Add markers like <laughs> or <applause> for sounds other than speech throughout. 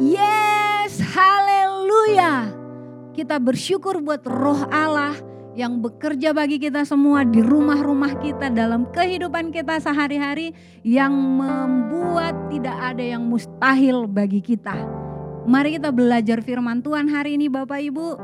Yes, haleluya. Kita bersyukur buat roh Allah yang bekerja bagi kita semua di rumah-rumah kita dalam kehidupan kita sehari-hari yang membuat tidak ada yang mustahil bagi kita. Mari kita belajar firman Tuhan hari ini Bapak Ibu.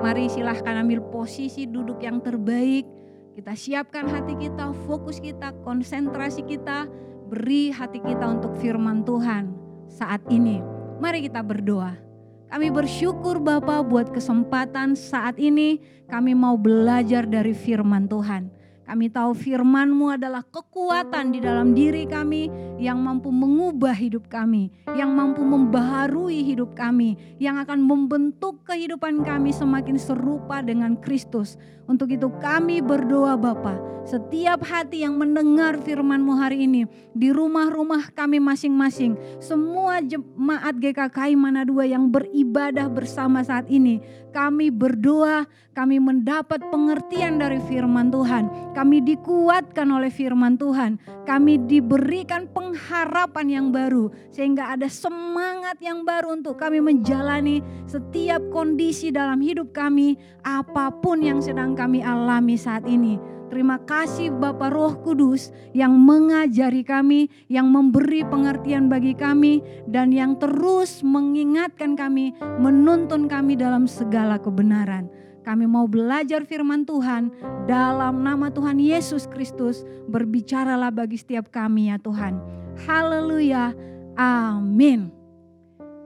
Mari silahkan ambil posisi duduk yang terbaik. Kita siapkan hati kita, fokus kita, konsentrasi kita, beri hati kita untuk firman Tuhan saat ini. Mari kita berdoa. Kami bersyukur Bapa buat kesempatan saat ini kami mau belajar dari firman Tuhan. Kami tahu firman-Mu adalah kekuatan di dalam diri kami yang mampu mengubah hidup kami, yang mampu membaharui hidup kami, yang akan membentuk kehidupan kami semakin serupa dengan Kristus. Untuk itu kami berdoa Bapa, setiap hati yang mendengar firman-Mu hari ini di rumah-rumah kami masing-masing, semua jemaat GKKI Manadua yang beribadah bersama saat ini, kami berdoa, kami mendapat pengertian dari firman Tuhan. Kami dikuatkan oleh firman Tuhan, kami diberikan pengharapan yang baru, sehingga ada semangat yang baru untuk kami menjalani setiap kondisi dalam hidup kami, apa pun yang sedang kami alami saat ini. Terima kasih Bapak Roh Kudus yang mengajari kami, yang memberi pengertian bagi kami, dan yang terus mengingatkan kami, menuntun kami dalam segala kebenaran. Kami mau belajar firman Tuhan dalam nama Tuhan Yesus Kristus. Berbicaralah bagi setiap kami ya Tuhan. Haleluya. Amin.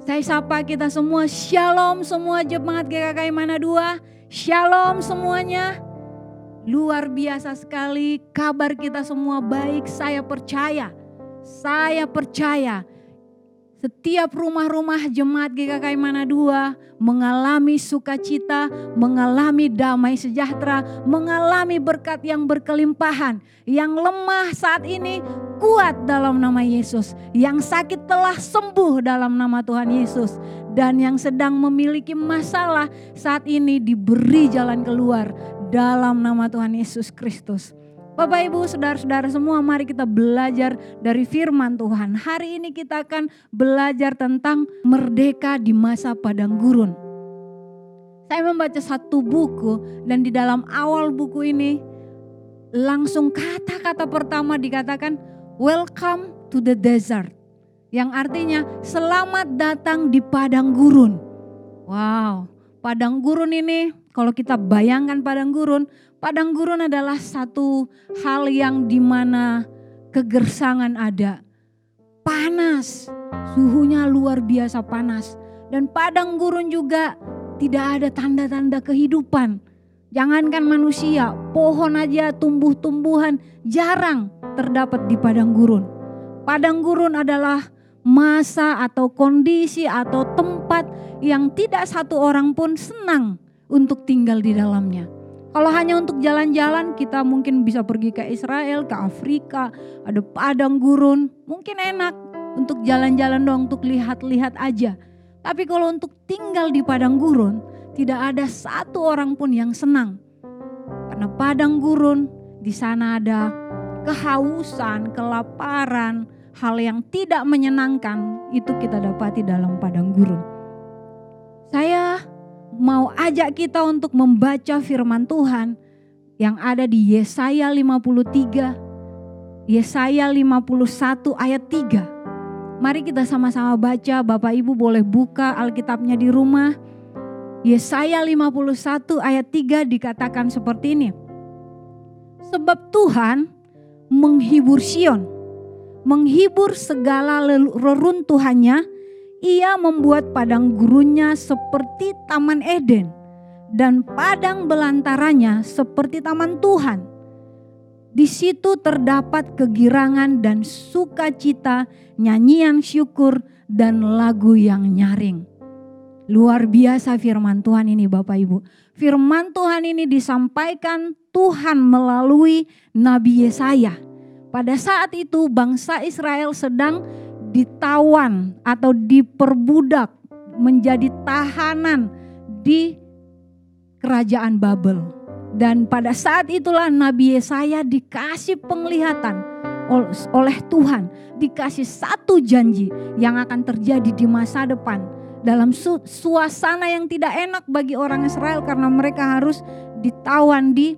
Saya sapa kita semua. Shalom semua jemaat GKK Mana Dua. Shalom semuanya. Luar biasa sekali kabar kita semua baik. Saya percaya. Saya percaya setiap rumah-rumah jemaat GKK Mana Dua mengalami sukacita, mengalami damai sejahtera, mengalami berkat yang berkelimpahan. Yang lemah saat ini kuat dalam nama Yesus. Yang sakit telah sembuh dalam nama Tuhan Yesus. Dan yang sedang memiliki masalah saat ini diberi jalan keluar dalam nama Tuhan Yesus Kristus. Bapak Ibu, saudara-saudara semua, mari kita belajar dari firman Tuhan. Hari ini kita akan belajar tentang merdeka di masa padang gurun. Saya membaca satu buku dan di dalam awal buku ini langsung kata-kata pertama dikatakan welcome to the desert. Yang artinya selamat datang di padang gurun. Wow, padang gurun ini kalau kita bayangkan padang gurun, Padang gurun adalah satu hal yang di mana kegersangan ada. Panas, suhunya luar biasa panas. Dan padang gurun juga tidak ada tanda-tanda kehidupan. Jangankan manusia, pohon aja tumbuh-tumbuhan jarang terdapat di padang gurun. Padang gurun adalah masa atau kondisi atau tempat yang tidak satu orang pun senang untuk tinggal di dalamnya. Kalau hanya untuk jalan-jalan kita mungkin bisa pergi ke Israel, ke Afrika, ada padang gurun, mungkin enak untuk jalan-jalan doang, untuk lihat-lihat aja. Tapi kalau untuk tinggal di padang gurun, tidak ada satu orang pun yang senang. Karena padang gurun di sana ada kehausan, kelaparan, hal yang tidak menyenangkan itu kita dapati dalam padang gurun. Saya mau ajak kita untuk membaca firman Tuhan yang ada di Yesaya 53, Yesaya 51 ayat 3. Mari kita sama-sama baca, Bapak Ibu boleh buka Alkitabnya di rumah. Yesaya 51 ayat 3 dikatakan seperti ini. Sebab Tuhan menghibur Sion, menghibur segala reruntuhannya, ia membuat padang gurunnya seperti taman Eden dan padang belantaranya seperti taman Tuhan. Di situ terdapat kegirangan dan sukacita, nyanyian syukur dan lagu yang nyaring. Luar biasa firman Tuhan ini Bapak Ibu. Firman Tuhan ini disampaikan Tuhan melalui Nabi Yesaya. Pada saat itu bangsa Israel sedang ditawan atau diperbudak menjadi tahanan di kerajaan Babel. Dan pada saat itulah Nabi Yesaya dikasih penglihatan oleh Tuhan, dikasih satu janji yang akan terjadi di masa depan dalam su suasana yang tidak enak bagi orang Israel karena mereka harus ditawan di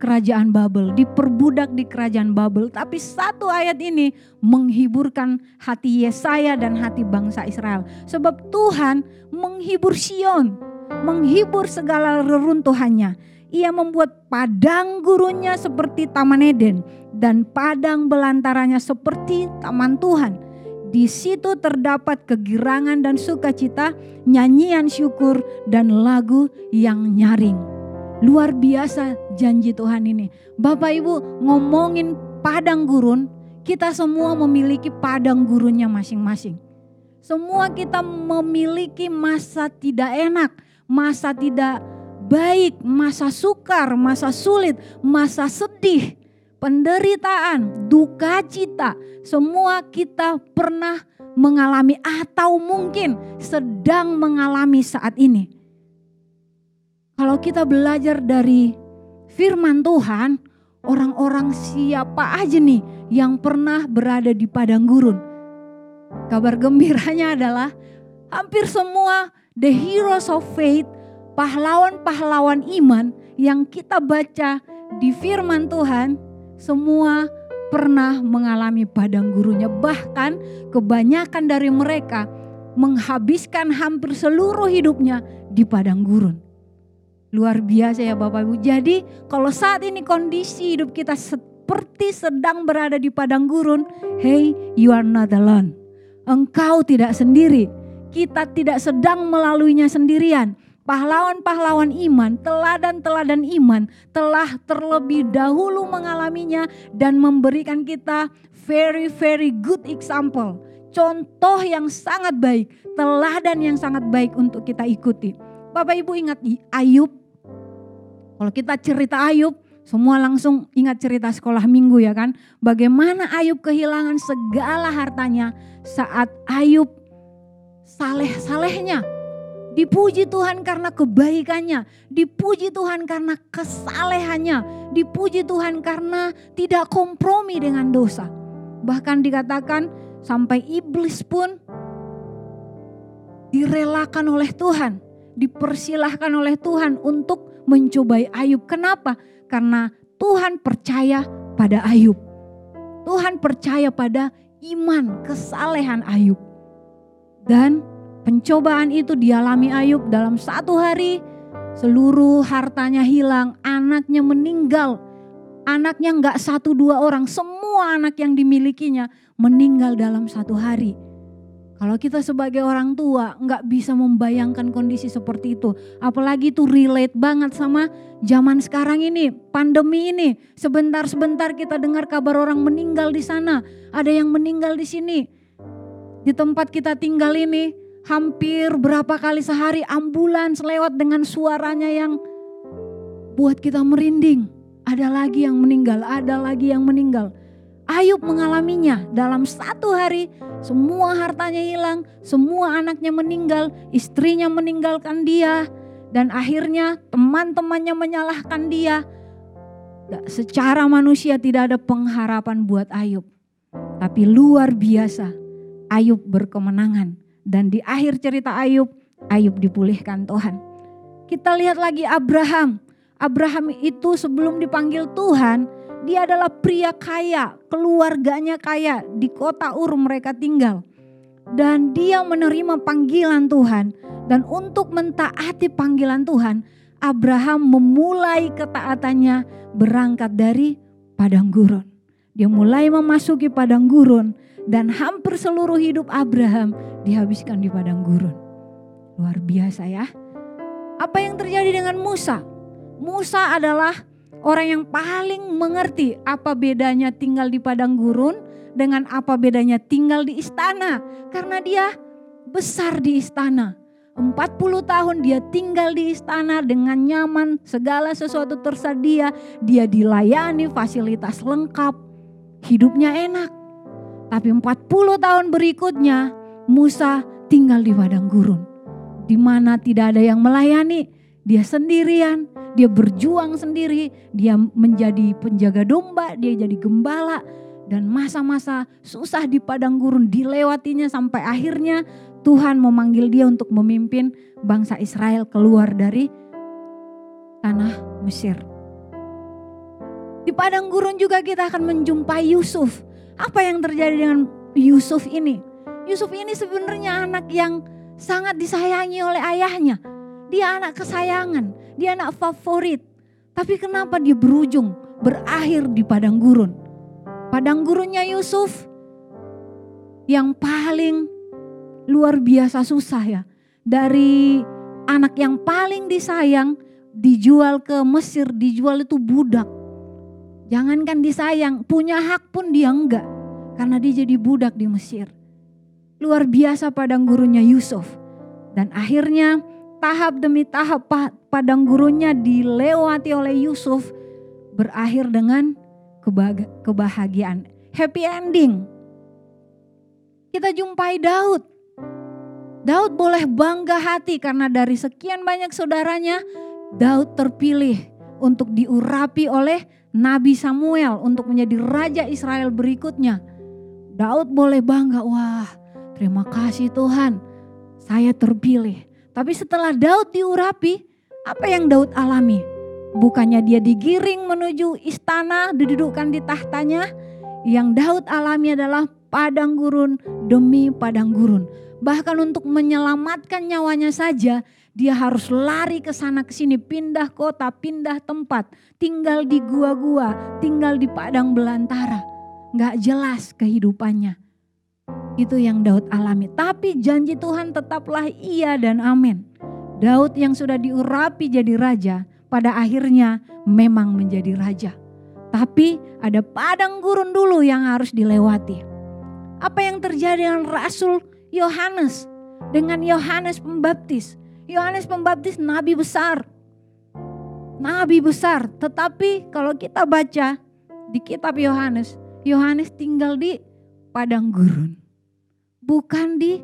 kerajaan Babel, diperbudak di kerajaan Babel. Tapi satu ayat ini menghiburkan hati Yesaya dan hati bangsa Israel. Sebab Tuhan menghibur Sion, menghibur segala reruntuhannya. Ia membuat padang gurunnya seperti taman Eden dan padang belantaranya seperti taman Tuhan. Di situ terdapat kegirangan dan sukacita, nyanyian syukur dan lagu yang nyaring. Luar biasa janji Tuhan ini. Bapak Ibu ngomongin padang gurun, kita semua memiliki padang gurunnya masing-masing. Semua kita memiliki masa tidak enak, masa tidak baik, masa sukar, masa sulit, masa sedih, penderitaan, duka cita, semua kita pernah mengalami atau mungkin sedang mengalami saat ini. Kalau kita belajar dari firman Tuhan, orang-orang siapa aja nih yang pernah berada di padang gurun? Kabar gembiranya adalah hampir semua the heroes of faith pahlawan-pahlawan iman yang kita baca di firman Tuhan semua pernah mengalami padang gurunya. Bahkan kebanyakan dari mereka menghabiskan hampir seluruh hidupnya di padang gurun. Luar biasa ya Bapak Ibu. Jadi kalau saat ini kondisi hidup kita seperti sedang berada di padang gurun, hey you are not alone. Engkau tidak sendiri. Kita tidak sedang melaluinya sendirian pahlawan-pahlawan iman, teladan-teladan iman telah terlebih dahulu mengalaminya dan memberikan kita very very good example. Contoh yang sangat baik, teladan yang sangat baik untuk kita ikuti. Bapak Ibu ingat Ayub? Kalau kita cerita Ayub, semua langsung ingat cerita sekolah minggu ya kan. Bagaimana Ayub kehilangan segala hartanya saat Ayub saleh-salehnya Dipuji Tuhan karena kebaikannya, dipuji Tuhan karena kesalehannya, dipuji Tuhan karena tidak kompromi dengan dosa. Bahkan dikatakan sampai iblis pun direlakan oleh Tuhan, dipersilahkan oleh Tuhan untuk mencobai Ayub. Kenapa? Karena Tuhan percaya pada Ayub. Tuhan percaya pada iman, kesalehan Ayub. Dan Pencobaan itu dialami Ayub dalam satu hari. Seluruh hartanya hilang, anaknya meninggal. Anaknya nggak satu dua orang, semua anak yang dimilikinya meninggal dalam satu hari. Kalau kita sebagai orang tua nggak bisa membayangkan kondisi seperti itu, apalagi itu relate banget sama zaman sekarang ini, pandemi ini. Sebentar-sebentar kita dengar kabar orang meninggal di sana, ada yang meninggal di sini. Di tempat kita tinggal ini, hampir berapa kali sehari ambulans lewat dengan suaranya yang buat kita merinding. Ada lagi yang meninggal, ada lagi yang meninggal. Ayub mengalaminya dalam satu hari semua hartanya hilang, semua anaknya meninggal, istrinya meninggalkan dia dan akhirnya teman-temannya menyalahkan dia. Secara manusia tidak ada pengharapan buat Ayub. Tapi luar biasa Ayub berkemenangan dan di akhir cerita Ayub, Ayub dipulihkan Tuhan. Kita lihat lagi Abraham. Abraham itu sebelum dipanggil Tuhan, dia adalah pria kaya, keluarganya kaya, di kota Ur mereka tinggal. Dan dia menerima panggilan Tuhan. Dan untuk mentaati panggilan Tuhan, Abraham memulai ketaatannya berangkat dari padang gurun. Dia mulai memasuki padang gurun dan hampir seluruh hidup Abraham dihabiskan di padang gurun. Luar biasa ya. Apa yang terjadi dengan Musa? Musa adalah orang yang paling mengerti apa bedanya tinggal di padang gurun dengan apa bedanya tinggal di istana. Karena dia besar di istana. 40 tahun dia tinggal di istana dengan nyaman, segala sesuatu tersedia, dia dilayani, fasilitas lengkap, hidupnya enak. Tapi 40 tahun berikutnya Musa tinggal di padang gurun. Di mana tidak ada yang melayani, dia sendirian, dia berjuang sendiri, dia menjadi penjaga domba, dia jadi gembala, dan masa-masa susah di padang gurun dilewatinya sampai akhirnya Tuhan memanggil dia untuk memimpin bangsa Israel keluar dari tanah Mesir. Di padang gurun juga kita akan menjumpai Yusuf. Apa yang terjadi dengan Yusuf ini? Yusuf ini sebenarnya anak yang sangat disayangi oleh ayahnya. Dia anak kesayangan, dia anak favorit. Tapi kenapa dia berujung berakhir di padang gurun? Padang gurunnya Yusuf yang paling luar biasa susah ya. Dari anak yang paling disayang dijual ke Mesir, dijual itu budak. Jangankan disayang, punya hak pun dia enggak. Karena dia jadi budak di Mesir. Luar biasa padang gurunnya Yusuf. Dan akhirnya tahap demi tahap padang gurunnya dilewati oleh Yusuf berakhir dengan kebahagiaan. Happy ending. Kita jumpai Daud. Daud boleh bangga hati karena dari sekian banyak saudaranya, Daud terpilih untuk diurapi oleh Nabi Samuel untuk menjadi raja Israel berikutnya. Daud boleh bangga, wah terima kasih Tuhan saya terpilih. Tapi setelah Daud diurapi, apa yang Daud alami? Bukannya dia digiring menuju istana, didudukkan di tahtanya. Yang Daud alami adalah padang gurun demi padang gurun. Bahkan untuk menyelamatkan nyawanya saja, dia harus lari ke sana ke sini, pindah kota, pindah tempat, tinggal di gua-gua, tinggal di padang belantara. Gak jelas kehidupannya. Itu yang Daud alami. Tapi janji Tuhan tetaplah iya dan amin. Daud yang sudah diurapi jadi raja, pada akhirnya memang menjadi raja. Tapi ada padang gurun dulu yang harus dilewati. Apa yang terjadi dengan Rasul Yohanes? Dengan Yohanes Pembaptis. Yohanes Pembaptis nabi besar. Nabi besar, tetapi kalau kita baca di kitab Yohanes, Yohanes tinggal di padang gurun. Bukan di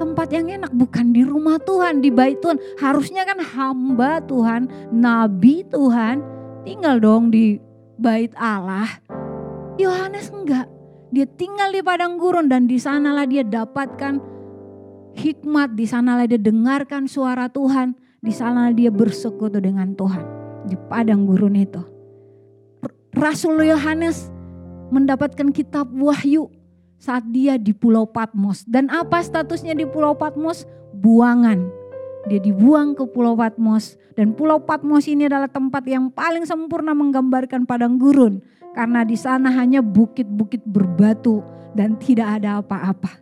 tempat yang enak, bukan di rumah Tuhan, di bait Tuhan. Harusnya kan hamba Tuhan, nabi Tuhan, tinggal dong di bait Allah. Yohanes enggak. Dia tinggal di padang gurun dan di sanalah dia dapatkan hikmat, di sanalah dia dengarkan suara Tuhan, di sana dia bersekutu dengan Tuhan di padang gurun itu. Rasul Yohanes mendapatkan kitab Wahyu saat dia di Pulau Patmos. Dan apa statusnya di Pulau Patmos? Buangan. Dia dibuang ke Pulau Patmos dan Pulau Patmos ini adalah tempat yang paling sempurna menggambarkan padang gurun karena di sana hanya bukit-bukit berbatu dan tidak ada apa-apa.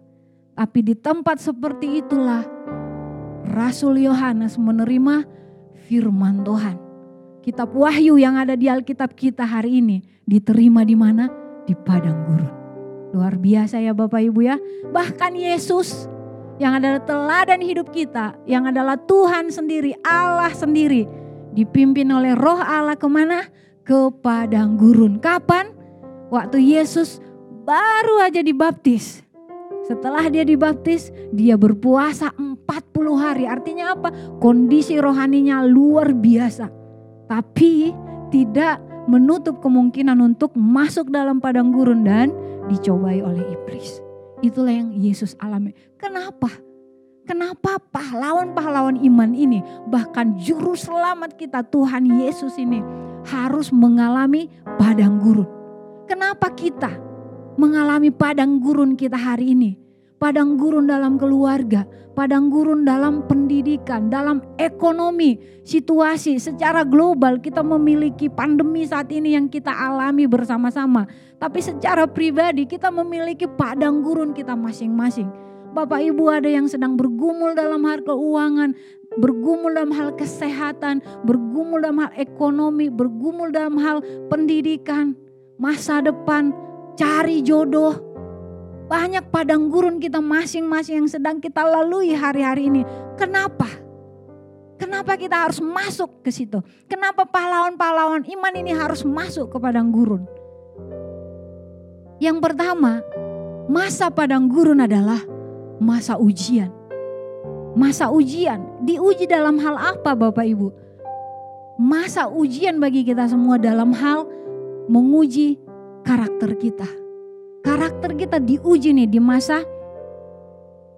Tapi di tempat seperti itulah Rasul Yohanes menerima firman Tuhan. Kitab Wahyu yang ada di Alkitab kita hari ini diterima di mana? Di padang gurun. Luar biasa ya Bapak Ibu ya. Bahkan Yesus yang adalah teladan hidup kita, yang adalah Tuhan sendiri, Allah sendiri. Dipimpin oleh roh Allah ke mana? Ke padang gurun. Kapan? Waktu Yesus baru aja dibaptis. Setelah dia dibaptis, dia berpuasa 40 hari. Artinya apa? Kondisi rohaninya luar biasa. Tapi tidak menutup kemungkinan untuk masuk dalam padang gurun dan dicobai oleh iblis. Itulah yang Yesus alami. Kenapa? Kenapa pahlawan-pahlawan iman ini, bahkan juru selamat kita Tuhan Yesus ini harus mengalami padang gurun? Kenapa kita mengalami padang gurun kita hari ini? Padang gurun dalam keluarga, padang gurun dalam pendidikan, dalam ekonomi, situasi secara global kita memiliki pandemi saat ini yang kita alami bersama-sama. Tapi secara pribadi kita memiliki padang gurun kita masing-masing. Bapak Ibu ada yang sedang bergumul dalam hal keuangan, bergumul dalam hal kesehatan, bergumul dalam hal ekonomi, bergumul dalam hal pendidikan, masa depan, cari jodoh, banyak padang gurun kita masing-masing yang sedang kita lalui hari-hari ini. Kenapa? Kenapa kita harus masuk ke situ? Kenapa pahlawan-pahlawan iman ini harus masuk ke padang gurun? Yang pertama, masa padang gurun adalah masa ujian. Masa ujian, diuji dalam hal apa Bapak Ibu? Masa ujian bagi kita semua dalam hal menguji karakter kita karakter kita diuji nih di masa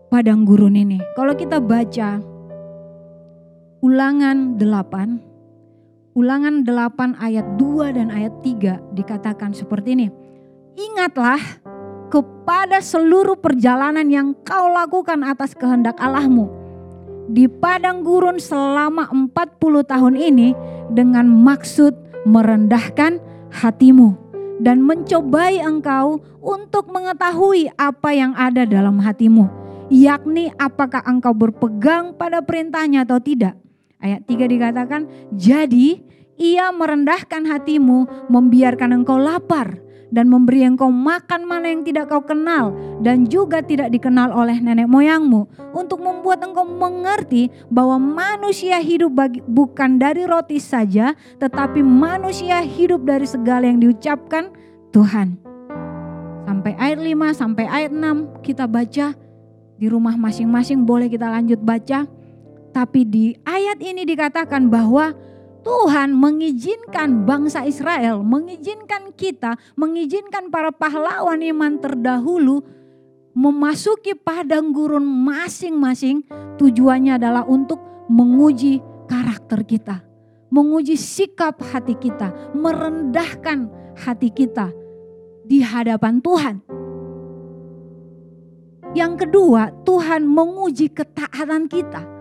padang gurun ini. Kalau kita baca Ulangan 8 Ulangan 8 ayat 2 dan ayat 3 dikatakan seperti ini. Ingatlah kepada seluruh perjalanan yang kau lakukan atas kehendak Allahmu di padang gurun selama 40 tahun ini dengan maksud merendahkan hatimu dan mencobai engkau untuk mengetahui apa yang ada dalam hatimu yakni apakah engkau berpegang pada perintahnya atau tidak. Ayat 3 dikatakan jadi ia merendahkan hatimu membiarkan engkau lapar dan memberi engkau makan mana yang tidak kau kenal dan juga tidak dikenal oleh nenek moyangmu untuk membuat engkau mengerti bahwa manusia hidup bagi, bukan dari roti saja tetapi manusia hidup dari segala yang diucapkan Tuhan. Sampai ayat 5 sampai ayat 6 kita baca di rumah masing-masing boleh kita lanjut baca. Tapi di ayat ini dikatakan bahwa Tuhan mengizinkan bangsa Israel, mengizinkan kita, mengizinkan para pahlawan iman terdahulu memasuki padang gurun masing-masing. Tujuannya adalah untuk menguji karakter kita, menguji sikap hati kita, merendahkan hati kita di hadapan Tuhan. Yang kedua, Tuhan menguji ketaatan kita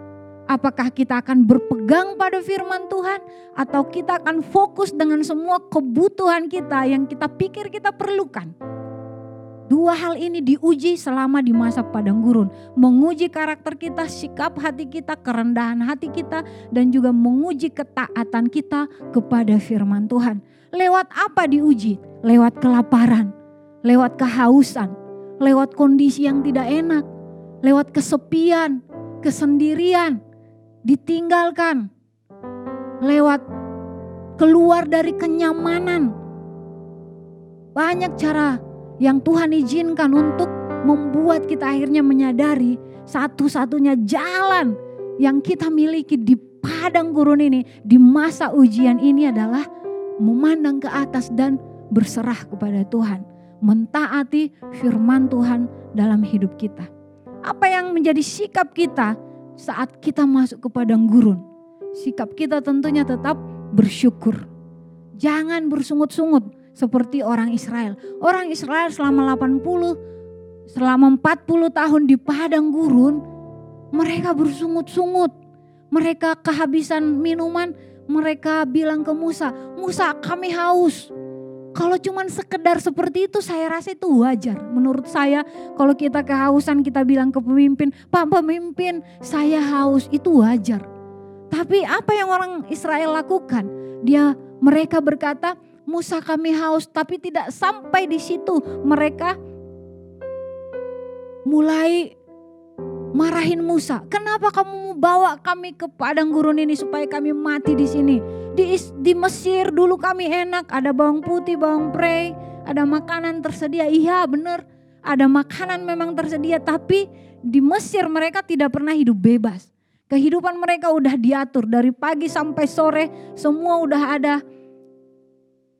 Apakah kita akan berpegang pada firman Tuhan atau kita akan fokus dengan semua kebutuhan kita yang kita pikir kita perlukan? Dua hal ini diuji selama di masa padang gurun. Menguji karakter kita, sikap hati kita, kerendahan hati kita, dan juga menguji ketaatan kita kepada firman Tuhan. Lewat apa diuji? Lewat kelaparan, lewat kehausan, lewat kondisi yang tidak enak, lewat kesepian, kesendirian, ditinggalkan, lewat keluar dari kenyamanan. Banyak cara yang Tuhan izinkan untuk membuat kita akhirnya menyadari satu-satunya jalan yang kita miliki di padang gurun ini, di masa ujian ini adalah memandang ke atas dan berserah kepada Tuhan, mentaati firman Tuhan dalam hidup kita. Apa yang menjadi sikap kita saat kita masuk ke padang gurun, sikap kita tentunya tetap bersyukur. Jangan bersungut-sungut seperti orang Israel. Orang Israel selama 80 selama 40 tahun di padang gurun, mereka bersungut-sungut. Mereka kehabisan minuman, mereka bilang ke Musa, "Musa, kami haus." Kalau cuman sekedar seperti itu saya rasa itu wajar. Menurut saya kalau kita kehausan kita bilang ke pemimpin, Pak pemimpin saya haus itu wajar. Tapi apa yang orang Israel lakukan? Dia mereka berkata, Musa kami haus tapi tidak sampai di situ. Mereka mulai marahin Musa. Kenapa kamu bawa kami ke padang gurun ini supaya kami mati di sini? Di, di Mesir dulu kami enak, ada bawang putih, bawang prei, ada makanan tersedia. Iya benar, ada makanan memang tersedia, tapi di Mesir mereka tidak pernah hidup bebas. Kehidupan mereka udah diatur dari pagi sampai sore, semua udah ada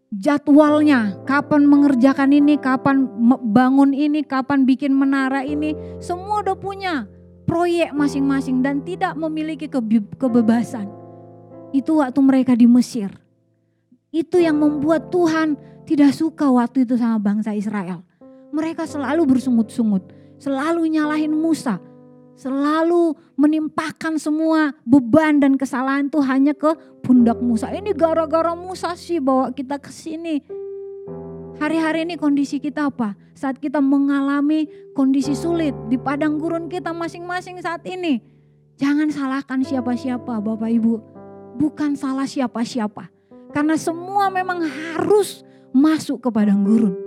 jadwalnya, kapan mengerjakan ini, kapan bangun ini, kapan bikin menara ini, semua udah punya proyek masing-masing dan tidak memiliki kebebasan. Itu waktu mereka di Mesir. Itu yang membuat Tuhan tidak suka waktu itu sama bangsa Israel. Mereka selalu bersungut-sungut, selalu nyalahin Musa, selalu menimpakan semua beban dan kesalahan itu hanya ke pundak Musa. Ini gara-gara Musa sih bawa kita ke sini. Hari-hari ini kondisi kita apa? Saat kita mengalami kondisi sulit di padang gurun kita masing-masing saat ini. Jangan salahkan siapa-siapa Bapak Ibu bukan salah siapa-siapa. Karena semua memang harus masuk ke padang gurun.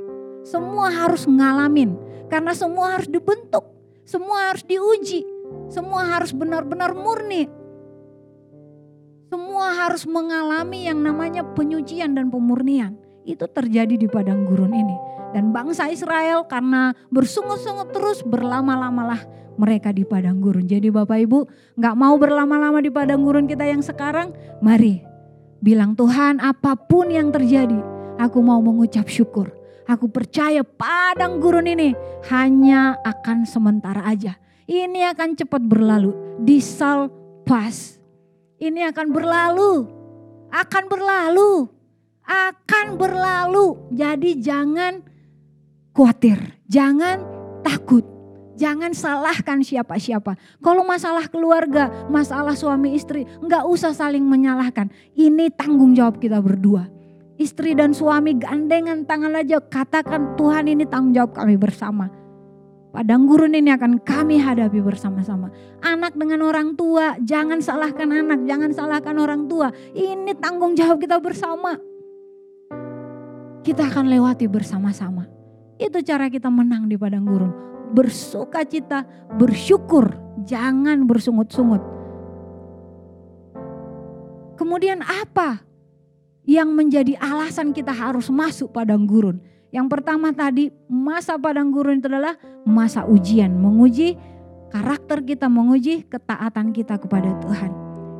Semua harus ngalamin. Karena semua harus dibentuk. Semua harus diuji. Semua harus benar-benar murni. Semua harus mengalami yang namanya penyucian dan pemurnian. Itu terjadi di padang gurun ini. Dan bangsa Israel karena bersungut-sungut terus berlama-lamalah mereka di padang gurun. Jadi Bapak Ibu nggak mau berlama-lama di padang gurun kita yang sekarang, mari bilang Tuhan apa pun yang terjadi, aku mau mengucap syukur. Aku percaya padang gurun ini hanya akan sementara aja. Ini akan cepat berlalu. Disal pas. Ini akan berlalu. Akan berlalu. Akan berlalu. Jadi jangan khawatir. Jangan takut. Jangan salahkan siapa-siapa. Kalau masalah keluarga, masalah suami istri, nggak usah saling menyalahkan. Ini tanggung jawab kita berdua. Istri dan suami gandengan tangan aja katakan Tuhan ini tanggung jawab kami bersama. Padang gurun ini akan kami hadapi bersama-sama. Anak dengan orang tua, jangan salahkan anak, jangan salahkan orang tua. Ini tanggung jawab kita bersama. Kita akan lewati bersama-sama. Itu cara kita menang di padang gurun. Bersuka cita, bersyukur, jangan bersungut-sungut. Kemudian apa yang menjadi alasan kita harus masuk padang gurun. Yang pertama tadi masa padang gurun itu adalah masa ujian, menguji karakter kita, menguji ketaatan kita kepada Tuhan.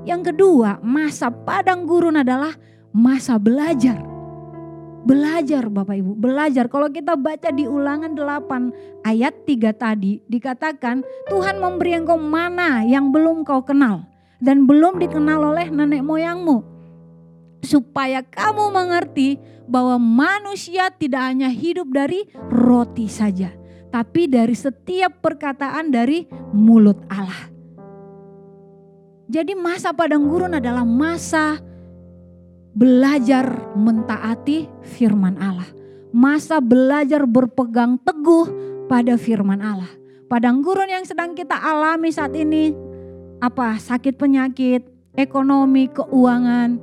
Yang kedua, masa padang gurun adalah masa belajar. Belajar Bapak Ibu, belajar. Kalau kita baca di ulangan 8 ayat 3 tadi dikatakan Tuhan memberi engkau mana yang belum kau kenal dan belum dikenal oleh nenek moyangmu supaya kamu mengerti bahwa manusia tidak hanya hidup dari roti saja, tapi dari setiap perkataan dari mulut Allah. Jadi masa padang gurun adalah masa belajar mentaati firman Allah. Masa belajar berpegang teguh pada firman Allah. Padang gurun yang sedang kita alami saat ini apa? Sakit penyakit, ekonomi, keuangan,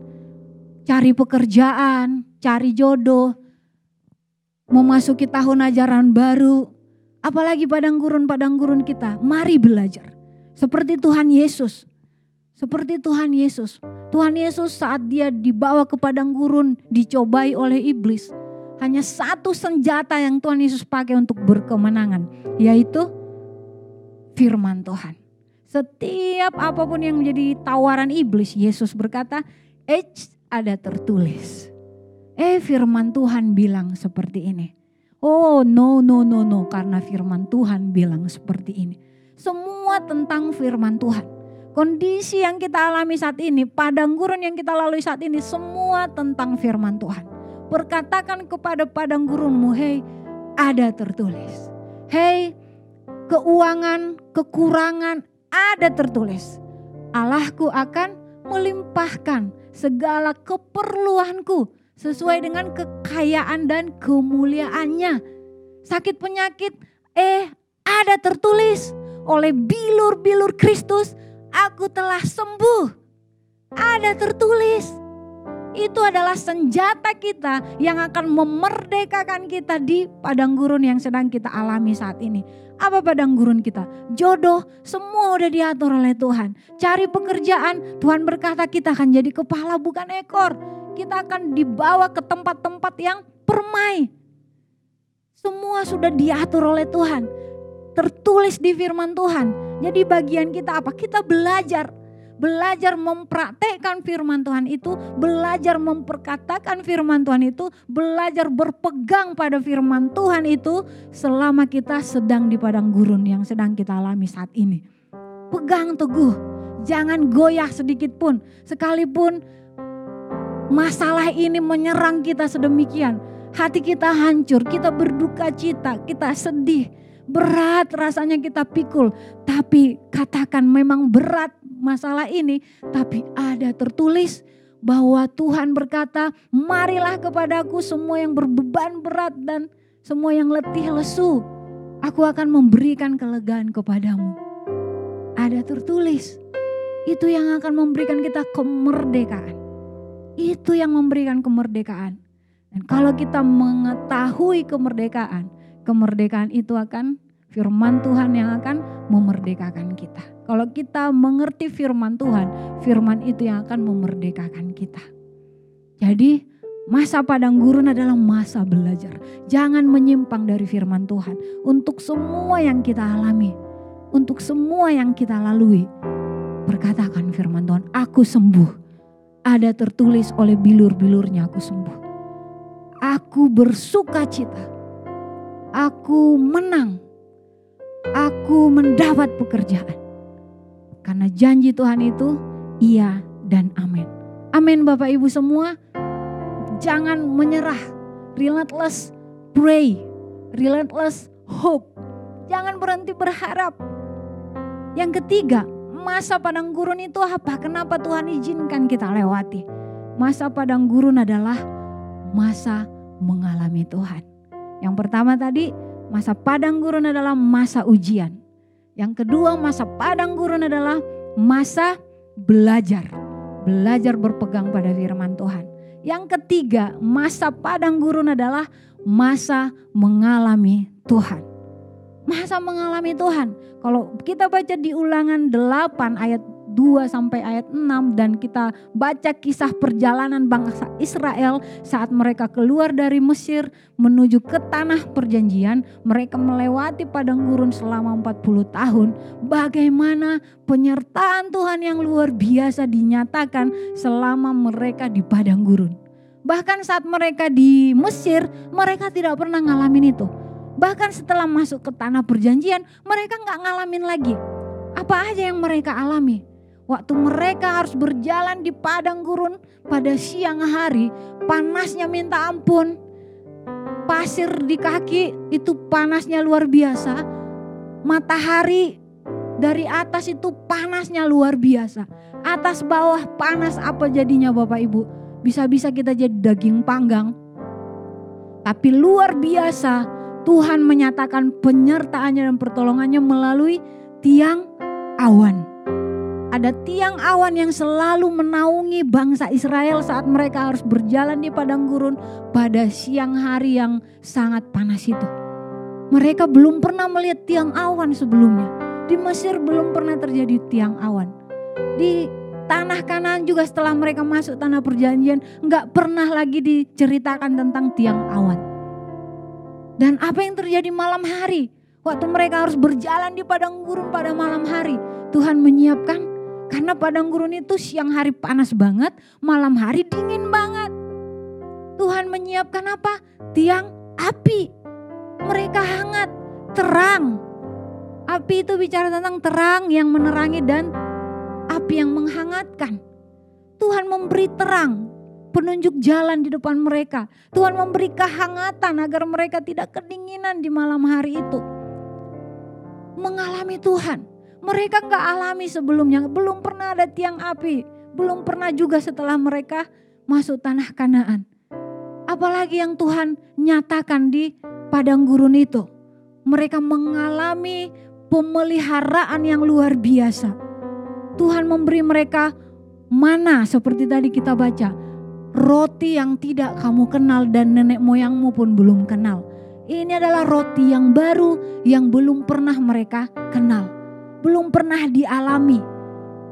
cari pekerjaan, cari jodoh, memasuki tahun ajaran baru, apalagi padang gurun-padang gurun kita. Mari belajar. Seperti Tuhan Yesus. Seperti Tuhan Yesus. Tuhan Yesus saat dia dibawa ke padang gurun dicobai oleh iblis. Hanya satu senjata yang Tuhan Yesus pakai untuk berkemenangan. Yaitu firman Tuhan. Setiap apa pun yang menjadi tawaran iblis, Yesus berkata, ada tertulis. Eh firman Tuhan bilang seperti ini. Oh no no no no karena firman Tuhan bilang seperti ini. Semua tentang firman Tuhan. Kondisi yang kita alami saat ini, padang gurun yang kita lalui saat ini semua tentang firman Tuhan. Perkatakan kepada padang gurunmu, hei ada tertulis. Hei keuangan, kekurangan ada tertulis. Allahku akan melimpahkan segala keperluanku sesuai dengan kekayaan dan kemuliaannya. Sakit penyakit, eh ada tertulis oleh bilur-bilur Kristus, aku telah sembuh. Ada tertulis. Itu adalah senjata kita yang akan memerdekakan kita di padang gurun yang sedang kita alami saat ini. Apa padang gurun kita? Jodoh, semua udah diatur oleh Tuhan. Cari pekerjaan, Tuhan berkata kita akan jadi kepala bukan ekor. Kita akan dibawa ke tempat-tempat yang permai. Semua sudah diatur oleh Tuhan. Tertulis di firman Tuhan. Jadi bagian kita apa? Kita belajar belajar mempraktekkan firman Tuhan itu, belajar memperkatakan firman Tuhan itu, belajar berpegang pada firman Tuhan itu selama kita sedang di padang gurun yang sedang kita alami saat ini. Pegang teguh, jangan goyah sedikit pun, sekalipun masalah ini menyerang kita sedemikian. Hati kita hancur, kita berduka cita, kita sedih, berat rasanya kita pikul. Tapi katakan memang berat masalah ini, tapi ada tertulis bahwa Tuhan berkata, "Marilah kepadaku semua yang berbeban berat dan semua yang letih lesu, aku akan memberikan kelegaan kepadamu." Ada tertulis, itu yang akan memberikan kita kemerdekaan. Itu yang memberikan kemerdekaan. Dan kalau kita mengetahui kemerdekaan, kemerdekaan itu akan firman Tuhan yang akan memerdekakan kita. Kalau kita mengerti firman Tuhan, firman itu yang akan memerdekakan kita. Jadi masa padang gurun adalah masa belajar. Jangan menyimpang dari firman Tuhan. Untuk semua yang kita alami, untuk semua yang kita lalui. Berkatakan firman Tuhan, aku sembuh. Ada tertulis oleh bilur-bilurnya aku sembuh. Aku bersuka cita. Aku menang. Aku mendapat pekerjaan. Karena janji Tuhan itu iya dan amin. Amin Bapak Ibu semua. Jangan menyerah. Relentless pray. Relentless hope. Jangan berhenti berharap. Yang ketiga, masa padang gurun itu apa? Kenapa Tuhan izinkan kita lewati? Masa padang gurun adalah masa mengalami Tuhan. Yang pertama tadi, masa padang gurun adalah masa ujian. Yang kedua, masa padang gurun adalah masa belajar. Belajar berpegang pada firman Tuhan. Yang ketiga, masa padang gurun adalah masa mengalami Tuhan. Masa mengalami Tuhan. Kalau kita baca di ulangan 8 ayat 2 sampai ayat 6 dan kita baca kisah perjalanan bangsa Israel saat mereka keluar dari Mesir menuju ke tanah perjanjian, mereka melewati padang gurun selama 40 tahun. Bagaimana penyertaan Tuhan yang luar biasa dinyatakan selama mereka di padang gurun. Bahkan saat mereka di Mesir, mereka tidak pernah ngalamin itu. Bahkan setelah masuk ke tanah perjanjian, mereka nggak ngalamin lagi. Apa aja yang mereka alami? Waktu mereka harus berjalan di padang gurun pada siang hari, panasnya minta ampun. Pasir di kaki itu panasnya luar biasa. Matahari dari atas itu panasnya luar biasa. Atas bawah panas apa jadinya Bapak Ibu? Bisa-bisa kita jadi daging panggang. Tapi luar biasa Tuhan menyatakan penyertaannya dan pertolongannya melalui tiang awan. Ada tiang awan yang selalu menaungi bangsa Israel saat mereka harus berjalan di padang gurun pada siang hari yang sangat panas itu. Mereka belum pernah melihat tiang awan sebelumnya. Di Mesir belum pernah terjadi tiang awan. Di tanah kanan juga setelah mereka masuk tanah perjanjian nggak pernah lagi diceritakan tentang tiang awan. Dan apa yang terjadi malam hari? Waktu mereka harus berjalan di padang gurun pada malam hari, Tuhan menyiapkan karena padang gurun itu siang hari panas banget, malam hari dingin banget. Tuhan menyiapkan apa? Tiang api. Mereka hangat, terang. Api itu bicara tentang terang yang menerangi dan api yang menghangatkan. Tuhan memberi terang, penunjuk jalan di depan mereka. Tuhan memberi kehangatan agar mereka tidak kedinginan di malam hari itu. Mengalami Tuhan mereka nggak alami sebelumnya, belum pernah ada tiang api, belum pernah juga setelah mereka masuk tanah Kanaan. Apalagi yang Tuhan nyatakan di padang gurun itu. Mereka mengalami pemeliharaan yang luar biasa. Tuhan memberi mereka mana seperti tadi kita baca. Roti yang tidak kamu kenal dan nenek moyangmu pun belum kenal. Ini adalah roti yang baru yang belum pernah mereka kenal belum pernah dialami.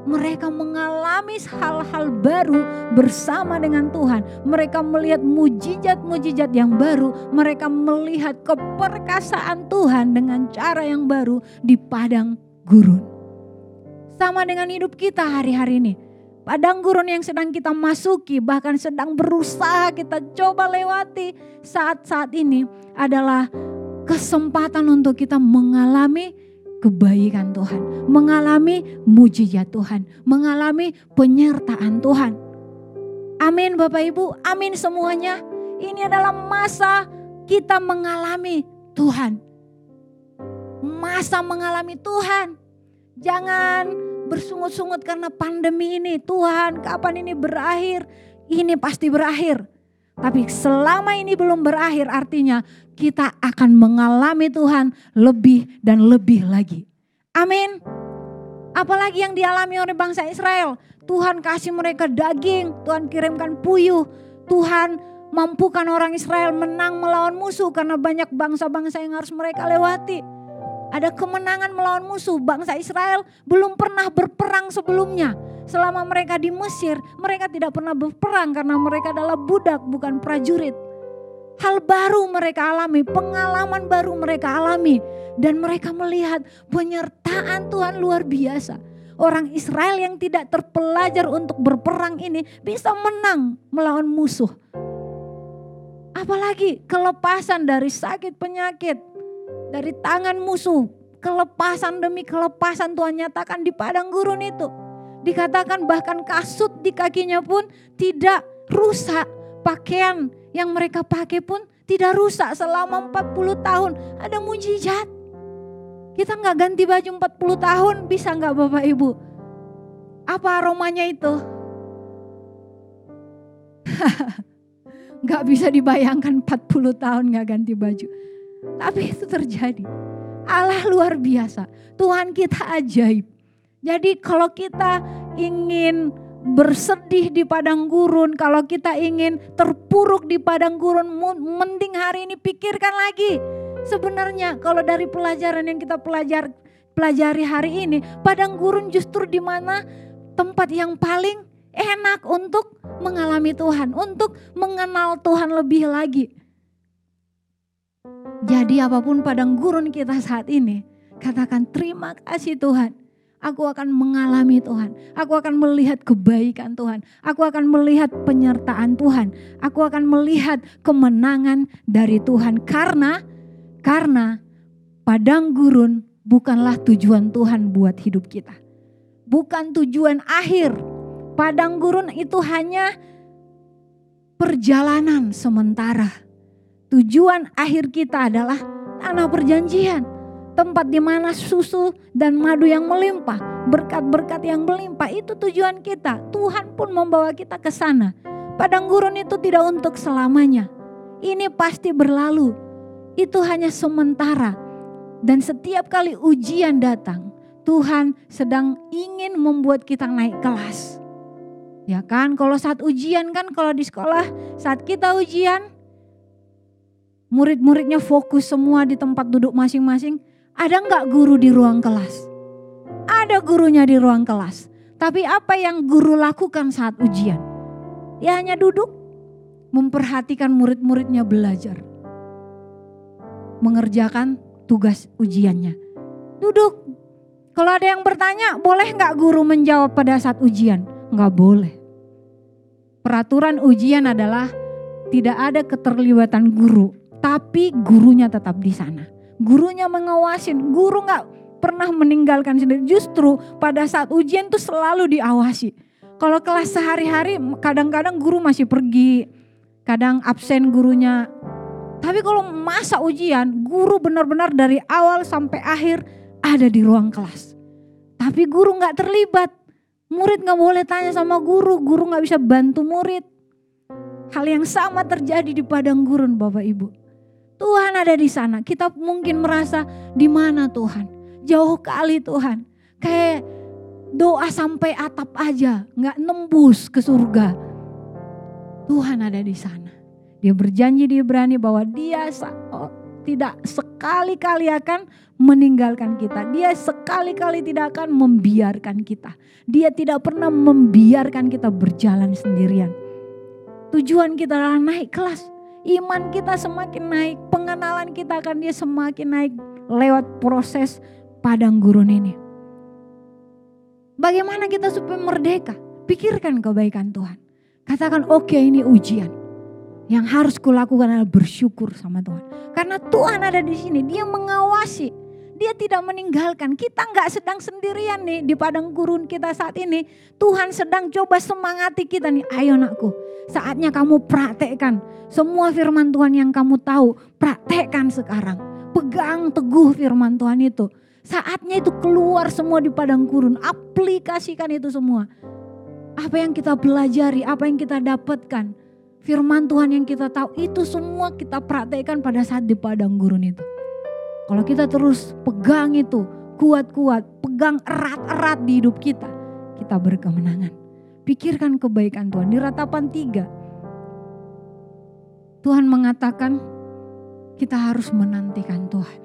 Mereka mengalami hal-hal baru bersama dengan Tuhan. Mereka melihat mujizat-mujizat yang baru. Mereka melihat keperkasaan Tuhan dengan cara yang baru di padang gurun. Sama dengan hidup kita hari-hari ini. Padang gurun yang sedang kita masuki, bahkan sedang berusaha kita coba lewati saat-saat ini adalah kesempatan untuk kita mengalami kebaikan Tuhan, mengalami mujizat Tuhan, mengalami penyertaan Tuhan. Amin Bapak Ibu, amin semuanya. Ini adalah masa kita mengalami Tuhan. Masa mengalami Tuhan. Jangan bersungut-sungut karena pandemi ini. Tuhan kapan ini berakhir? Ini pasti berakhir. Tapi selama ini belum berakhir artinya kita akan mengalami Tuhan lebih dan lebih lagi. Amin. Apalagi yang dialami oleh bangsa Israel. Tuhan kasih mereka daging, Tuhan kirimkan puyuh, Tuhan mampukan orang Israel menang melawan musuh karena banyak bangsa-bangsa yang harus mereka lewati. Ada kemenangan melawan musuh. Bangsa Israel belum pernah berperang sebelumnya. Selama mereka di Mesir, mereka tidak pernah berperang karena mereka adalah budak, bukan prajurit. Hal baru mereka alami, pengalaman baru mereka alami. Dan mereka melihat penyertaan Tuhan luar biasa. Orang Israel yang tidak terpelajar untuk berperang ini bisa menang melawan musuh. Apalagi kelepasan dari sakit penyakit, dari tangan musuh, kelepasan demi kelepasan Tuhan nyatakan di padang gurun itu. Dikatakan bahkan kasut di kakinya pun tidak rusak. Pakaian yang mereka pakai pun tidak rusak selama 40 tahun. Ada mujizat. Kita nggak ganti baju 40 tahun, bisa nggak Bapak Ibu? Apa aromanya itu? <laughs> Nggak bisa dibayangkan 40 tahun nggak ganti baju. Tapi itu terjadi. Allah luar biasa. Tuhan kita ajaib. Jadi kalau kita ingin bersedih di padang gurun, kalau kita ingin terpuruk di padang gurun, mending hari ini pikirkan lagi. Sebenarnya kalau dari pelajaran yang kita pelajar, pelajari hari ini, padang gurun justru di mana tempat yang paling enak untuk mengalami Tuhan, untuk mengenal Tuhan lebih lagi. Jadi apa pun padang gurun kita saat ini, katakan terima kasih Tuhan. Aku akan mengalami Tuhan. Aku akan melihat kebaikan Tuhan. Aku akan melihat penyertaan Tuhan. Aku akan melihat kemenangan dari Tuhan. Karena, karena padang gurun bukanlah tujuan Tuhan buat hidup kita. Bukan tujuan akhir. Padang gurun itu hanya perjalanan sementara Tujuan akhir kita adalah tanah perjanjian. Tempat di mana susu dan madu yang melimpah, berkat-berkat yang melimpah itu tujuan kita. Tuhan pun membawa kita ke sana. Padang gurun itu tidak untuk selamanya. Ini pasti berlalu. Itu hanya sementara. Dan setiap kali ujian datang, Tuhan sedang ingin membuat kita naik kelas. Ya kan, kalau saat ujian kan kalau di sekolah, saat kita ujian, murid-muridnya fokus semua di tempat duduk masing-masing. Ada nggak guru di ruang kelas? Ada gurunya di ruang kelas. Tapi apa yang guru lakukan saat ujian? Ya hanya duduk, memperhatikan murid-muridnya belajar. Mengerjakan tugas ujiannya. Duduk. Kalau ada yang bertanya, boleh nggak guru menjawab pada saat ujian? Nggak boleh. Peraturan ujian adalah tidak ada keterlibatan guru tapi gurunya tetap di sana. Gurunya mengawasin, guru nggak pernah meninggalkan sendiri. Justru pada saat ujian tuh selalu diawasi. Kalau kelas sehari-hari kadang-kadang guru masih pergi, kadang absen gurunya. Tapi kalau masa ujian, guru benar-benar dari awal sampai akhir ada di ruang kelas. Tapi guru nggak terlibat. Murid nggak boleh tanya sama guru, guru nggak bisa bantu murid. Hal yang sama terjadi di padang gurun Bapak Ibu. Tuhan ada di sana. Kita mungkin merasa di mana Tuhan? Jauh kali Tuhan. Kayak doa sampai atap aja, nggak nembus ke surga. Tuhan ada di sana. Dia berjanji dia berani bahwa dia oh, tidak sekali-kali akan meninggalkan kita. Dia sekali-kali tidak akan membiarkan kita. Dia tidak pernah membiarkan kita berjalan sendirian. Tujuan kita adalah naik kelas iman kita semakin naik, pengenalan kita akan dia semakin naik lewat proses padang gurun ini. Bagaimana kita supaya merdeka? Pikirkan kebaikan Tuhan. Katakan oke okay, ini ujian. Yang harus kulakukan adalah bersyukur sama Tuhan. Karena Tuhan ada di sini, dia mengawasi dia tidak meninggalkan. Kita nggak sedang sendirian nih di padang gurun kita saat ini. Tuhan sedang coba semangati kita nih. Ayo nakku, saatnya kamu praktekkan. Semua firman Tuhan yang kamu tahu, praktekkan sekarang. Pegang teguh firman Tuhan itu. Saatnya itu keluar semua di padang gurun. Aplikasikan itu semua. Apa yang kita pelajari, apa yang kita dapatkan. Firman Tuhan yang kita tahu itu semua kita praktekkan pada saat di padang gurun itu. Kalau kita terus pegang itu kuat-kuat, pegang erat-erat di hidup kita, kita berkemenangan. Pikirkan kebaikan Tuhan. Di ratapan tiga, Tuhan mengatakan kita harus menantikan Tuhan.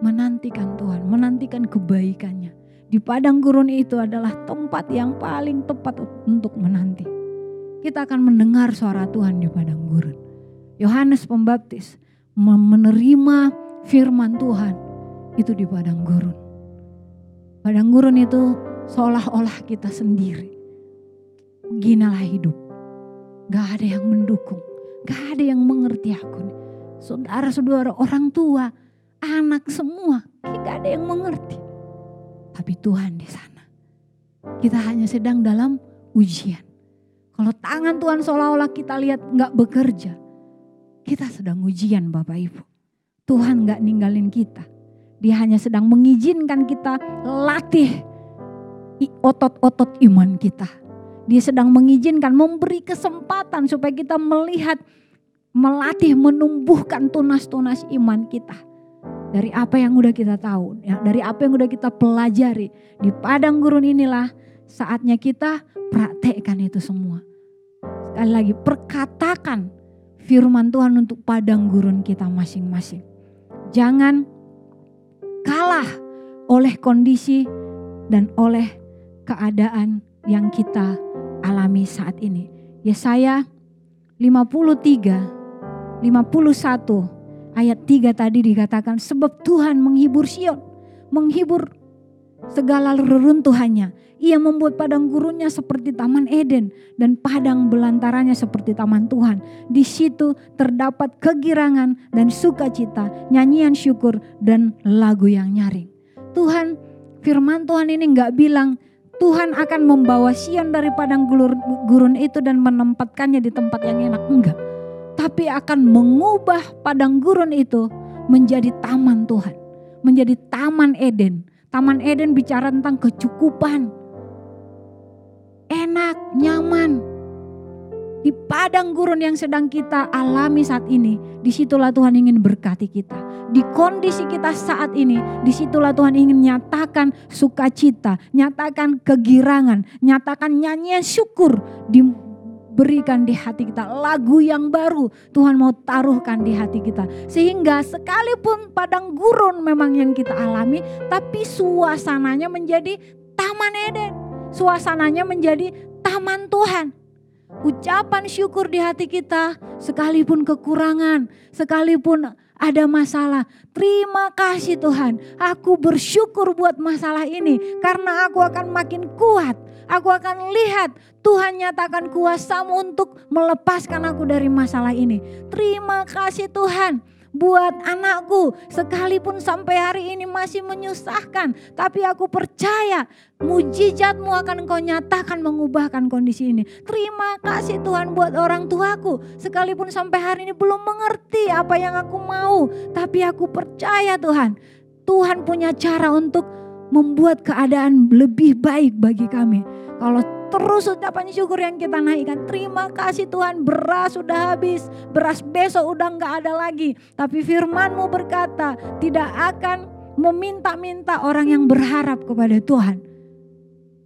Menantikan Tuhan, menantikan kebaikannya. Di padang gurun itu adalah tempat yang paling tepat untuk menanti. Kita akan mendengar suara Tuhan di padang gurun. Yohanes Pembaptis menerima firman Tuhan itu di padang gurun. Padang gurun itu seolah-olah kita sendiri. Ginalah hidup. Gak ada yang mendukung. Gak ada yang mengerti aku. Saudara-saudara, orang tua, anak semua, gak ada yang mengerti. Tapi Tuhan di sana. Kita hanya sedang dalam ujian. Kalau tangan Tuhan seolah-olah kita lihat nggak bekerja, kita sedang ujian Bapak Ibu. Tuhan nggak ninggalin kita. Dia hanya sedang mengizinkan kita latih otot-otot iman kita. Dia sedang mengizinkan memberi kesempatan supaya kita melihat, melatih, menumbuhkan tunas-tunas iman kita. Dari apa yang udah kita tahu, ya, dari apa yang udah kita pelajari. Di padang gurun inilah saatnya kita praktekkan itu semua. Sekali lagi, perkatakan firman Tuhan untuk padang gurun kita masing-masing. Jangan kalah oleh kondisi dan oleh keadaan yang kita alami saat ini. Yesaya 53, 51 ayat 3 tadi dikatakan sebab Tuhan menghibur Sion, menghibur segala reruntuhannya. Ia membuat padang gurunnya seperti taman Eden dan padang belantaranya seperti taman Tuhan. Di situ terdapat kegirangan dan sukacita, nyanyian syukur dan lagu yang nyaring. Tuhan, firman Tuhan ini nggak bilang Tuhan akan membawa Sion dari padang gurun itu dan menempatkannya di tempat yang enak. Enggak. Tapi akan mengubah padang gurun itu menjadi taman Tuhan. Menjadi taman Eden. Taman Eden bicara tentang kecukupan, enak, nyaman. Di padang gurun yang sedang kita alami saat ini, di situlah Tuhan ingin berkati kita. Di kondisi kita saat ini, di situlah Tuhan ingin nyatakan sukacita, nyatakan kegirangan, nyatakan nyanyian syukur, diberikan di hati kita. Lagu yang baru Tuhan mau taruhkan di hati kita. Sehingga sekalipun padang gurun memang yang kita alami, tapi suasananya menjadi taman Eden suasananya menjadi taman Tuhan. Ucapan syukur di hati kita, sekalipun kekurangan, sekalipun ada masalah. Terima kasih Tuhan, aku bersyukur buat masalah ini karena aku akan makin kuat. Aku akan lihat Tuhan nyatakan kuasamu untuk melepaskan aku dari masalah ini. Terima kasih Tuhan buat anakku. Sekalipun sampai hari ini masih menyusahkan. Tapi aku percaya mujizatmu akan kau nyatakan mengubahkan kondisi ini. Terima kasih Tuhan buat orang tuaku. Sekalipun sampai hari ini belum mengerti apa yang aku mau. Tapi aku percaya Tuhan. Tuhan punya cara untuk membuat keadaan lebih baik bagi kami. Kalau terus ucapan syukur yang kita naikkan. Terima kasih Tuhan beras sudah habis. Beras besok udah nggak ada lagi. Tapi firmanmu berkata tidak akan meminta-minta orang yang berharap kepada Tuhan.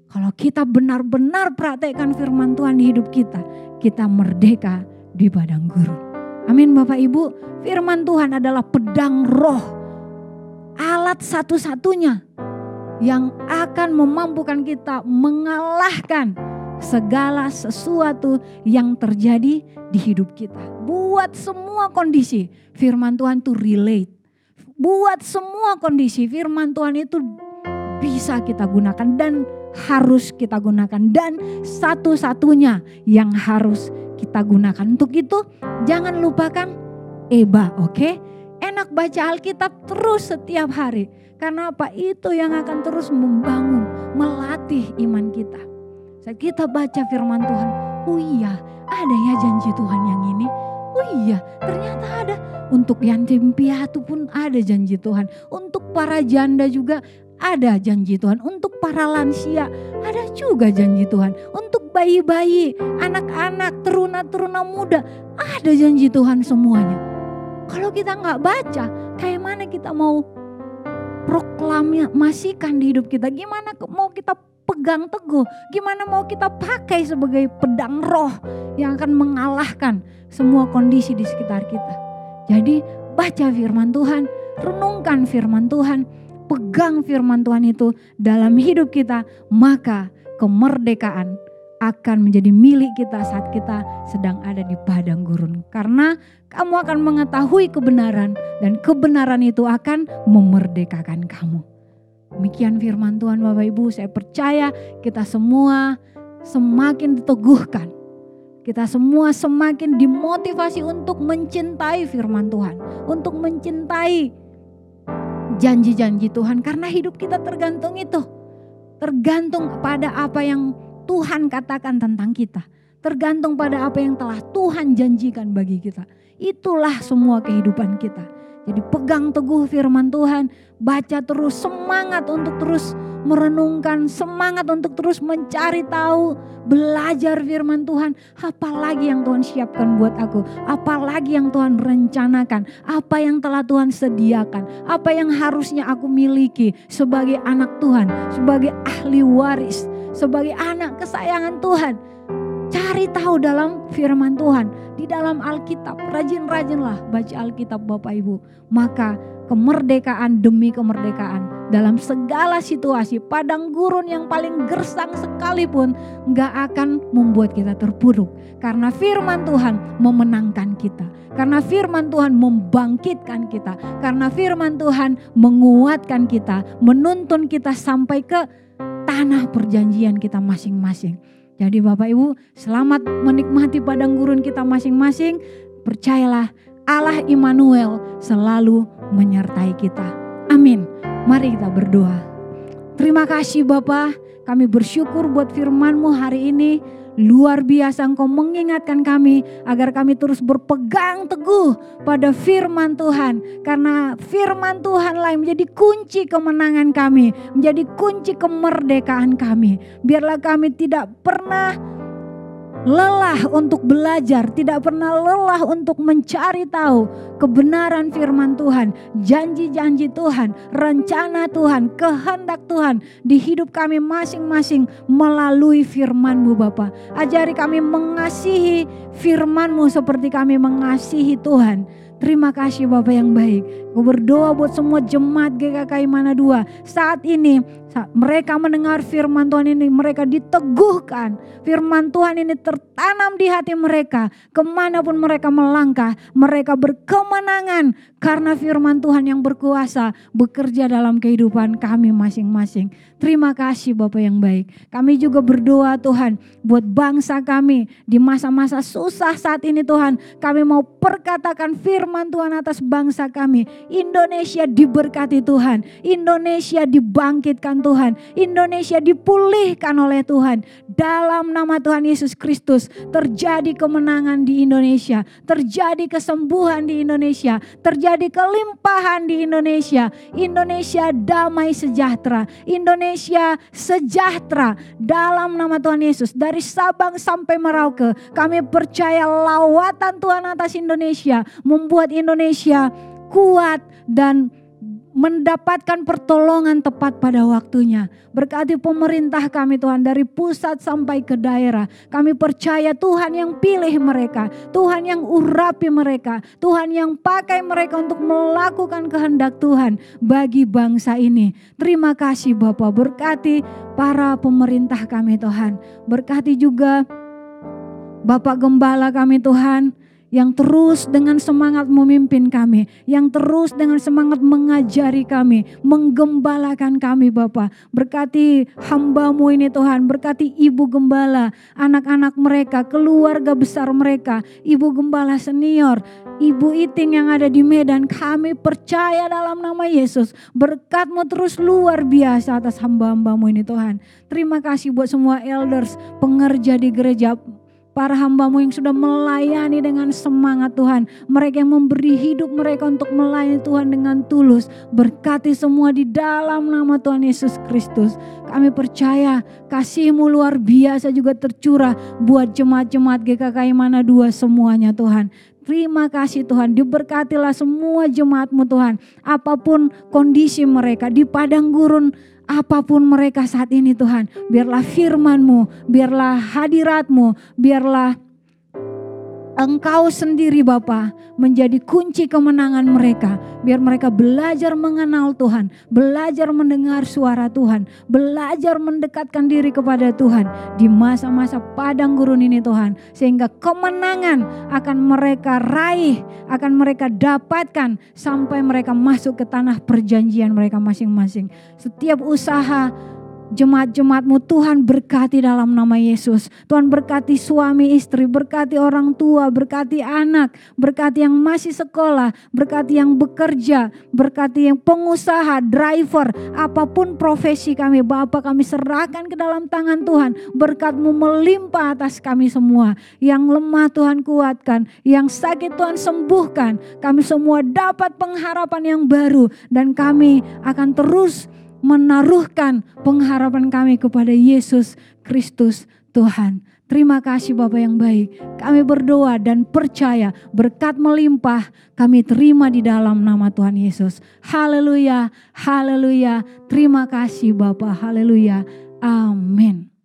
Kalau kita benar-benar praktekkan firman Tuhan di hidup kita. Kita merdeka di padang gurun. Amin Bapak Ibu. Firman Tuhan adalah pedang roh. Alat satu-satunya yang akan memampukan kita mengalahkan segala sesuatu yang terjadi di hidup kita. Buat semua kondisi, firman Tuhan itu relate. Buat semua kondisi, firman Tuhan itu bisa kita gunakan dan harus kita gunakan. Dan satu-satunya yang harus kita gunakan. Untuk itu jangan lupakan EBA, oke? Okay? Enak baca Alkitab terus setiap hari karena apa? Itu yang akan terus membangun, melatih iman kita. Saat kita baca firman Tuhan, oh iya ada ya janji Tuhan yang ini. Oh iya ternyata ada. Untuk yatim piatu pun ada janji Tuhan. Untuk para janda juga ada janji Tuhan. Untuk para lansia ada juga janji Tuhan. Untuk bayi-bayi, anak-anak, teruna-teruna muda ada janji Tuhan semuanya. Kalau kita nggak baca, kayak mana kita mau proklamasikan di hidup kita. Gimana mau kita pegang teguh, gimana mau kita pakai sebagai pedang roh yang akan mengalahkan semua kondisi di sekitar kita. Jadi baca firman Tuhan, renungkan firman Tuhan, pegang firman Tuhan itu dalam hidup kita, maka kemerdekaan akan menjadi milik kita saat kita sedang ada di padang gurun. Karena kamu akan mengetahui kebenaran dan kebenaran itu akan memerdekakan kamu. Demikian firman Tuhan Bapak Ibu, saya percaya kita semua semakin diteguhkan. kita semua semakin dimotivasi untuk mencintai firman Tuhan, untuk mencintai janji-janji Tuhan karena hidup kita tergantung itu. Tergantung pada apa yang Tuhan katakan tentang kita. Tergantung pada apa yang telah Tuhan janjikan bagi kita. Itulah semua kehidupan kita. Jadi pegang teguh firman Tuhan, baca terus semangat untuk terus merenungkan, semangat untuk terus mencari tahu, belajar firman Tuhan. Apalagi yang Tuhan siapkan buat aku, apalagi yang Tuhan rencanakan, apa yang telah Tuhan sediakan, apa yang harusnya aku miliki sebagai anak Tuhan, sebagai ahli waris, sebagai anak kesayangan Tuhan. Cari tahu dalam firman Tuhan, di dalam Alkitab. Rajin-rajinlah baca Alkitab Bapak Ibu. Maka kemerdekaan demi kemerdekaan dalam segala situasi padang gurun yang paling gersang sekalipun nggak akan membuat kita terpuruk karena firman Tuhan memenangkan kita karena firman Tuhan membangkitkan kita karena firman Tuhan menguatkan kita menuntun kita sampai ke tanah perjanjian kita masing-masing jadi Bapak Ibu selamat menikmati padang gurun kita masing-masing. Percayalah Allah Immanuel selalu menyertai kita. Amin. Mari kita berdoa. Terima kasih Bapak, kami bersyukur buat firman-Mu hari ini. Luar biasa engkau mengingatkan kami agar kami terus berpegang teguh pada firman Tuhan. Karena firman Tuhanlah yang menjadi kunci kemenangan kami. Menjadi kunci kemerdekaan kami. Biarlah kami tidak pernah lelah untuk belajar, tidak pernah lelah untuk mencari tahu kebenaran firman Tuhan, janji-janji Tuhan, rencana Tuhan, kehendak Tuhan di hidup kami masing-masing melalui firman-Mu Bapa. Ajari kami mengasihi firman-Mu seperti kami mengasihi Tuhan. Terima kasih Bapak yang baik. Aku berdoa buat semua jemaat GKK Mana 2. Saat ini mereka mendengar firman Tuhan ini, mereka diteguhkan. Firman Tuhan ini tertanam di hati mereka. Ke mana pun mereka melangkah, mereka berkemenangan. Karena firman Tuhan yang berkuasa bekerja dalam kehidupan kami masing-masing. Terima kasih Bapak yang baik. Kami juga berdoa Tuhan buat bangsa kami di masa-masa susah saat ini Tuhan. Kami mau perkatakan firman Tuhan atas bangsa kami. Indonesia diberkati Tuhan. Indonesia dibangkitkan Tuhan. Indonesia dipulihkan oleh Tuhan. Dalam nama Tuhan Yesus Kristus terjadi kemenangan di Indonesia. Terjadi kesembuhan di Indonesia. Terjadi kelimpahan di Indonesia. Indonesia damai sejahtera. Indonesia sejahtera dalam nama Tuhan Yesus. Dari Sabang sampai Merauke kami percaya lawatan Tuhan atas Indonesia membuat Indonesia kuat dan mendapatkan pertolongan tepat pada waktunya. Berkati pemerintah kami Tuhan dari pusat sampai ke daerah. Kami percaya Tuhan yang pilih mereka, Tuhan yang urapi mereka, Tuhan yang pakai mereka untuk melakukan kehendak Tuhan bagi bangsa ini. Terima kasih Bapak, berkati para pemerintah kami Tuhan. Berkati juga Bapak Gembala kami Tuhan yang terus dengan semangat memimpin kami, yang terus dengan semangat mengajari kami, menggembalakan kami Bapak. Berkati hambamu ini Tuhan, berkati ibu gembala, anak-anak mereka, keluarga besar mereka, ibu gembala senior, ibu iting yang ada di Medan. Kami percaya dalam nama Yesus, berkatmu terus luar biasa atas hamba-hambamu ini Tuhan. Terima kasih buat semua elders, pengerja di gereja, para hambamu yang sudah melayani dengan semangat Tuhan. Mereka yang memberi hidup mereka untuk melayani Tuhan dengan tulus. Berkati semua di dalam nama Tuhan Yesus Kristus. Kami percaya kasihmu luar biasa juga tercurah buat jemaat-jemaat GKK Mana dua semuanya Tuhan. Terima kasih Tuhan, diberkatilah semua jemaatmu Tuhan. Apa pun kondisi mereka di padang gurun, apa pun mereka saat ini Tuhan. Biarlah firman-Mu, biarlah hadirat-Mu, biarlah Engkau sendiri Bapa menjadi kunci kemenangan mereka. Biar mereka belajar mengenal Tuhan, belajar mendengar suara Tuhan, belajar mendekatkan diri kepada Tuhan di masa-masa padang gurun ini Tuhan. Sehingga kemenangan akan mereka raih, akan mereka dapatkan sampai mereka masuk ke tanah perjanjian mereka masing-masing. Setiap usaha jemaat-jemaatmu Tuhan berkati dalam nama Yesus. Tuhan berkati suami istri, berkati orang tua, berkati anak, berkati yang masih sekolah, berkati yang bekerja, berkati yang pengusaha, driver, apa pun profesi kami Bapak kami serahkan ke dalam tangan Tuhan. Berkatmu melimpah atas kami semua. Yang lemah Tuhan kuatkan, yang sakit Tuhan sembuhkan. Kami semua dapat pengharapan yang baru dan kami akan terus menaruhkan pengharapan kami kepada Yesus Kristus Tuhan. Terima kasih Bapak yang baik. Kami berdoa dan percaya berkat melimpah kami terima di dalam nama Tuhan Yesus. Haleluya, haleluya. Terima kasih Bapak, haleluya. Amin.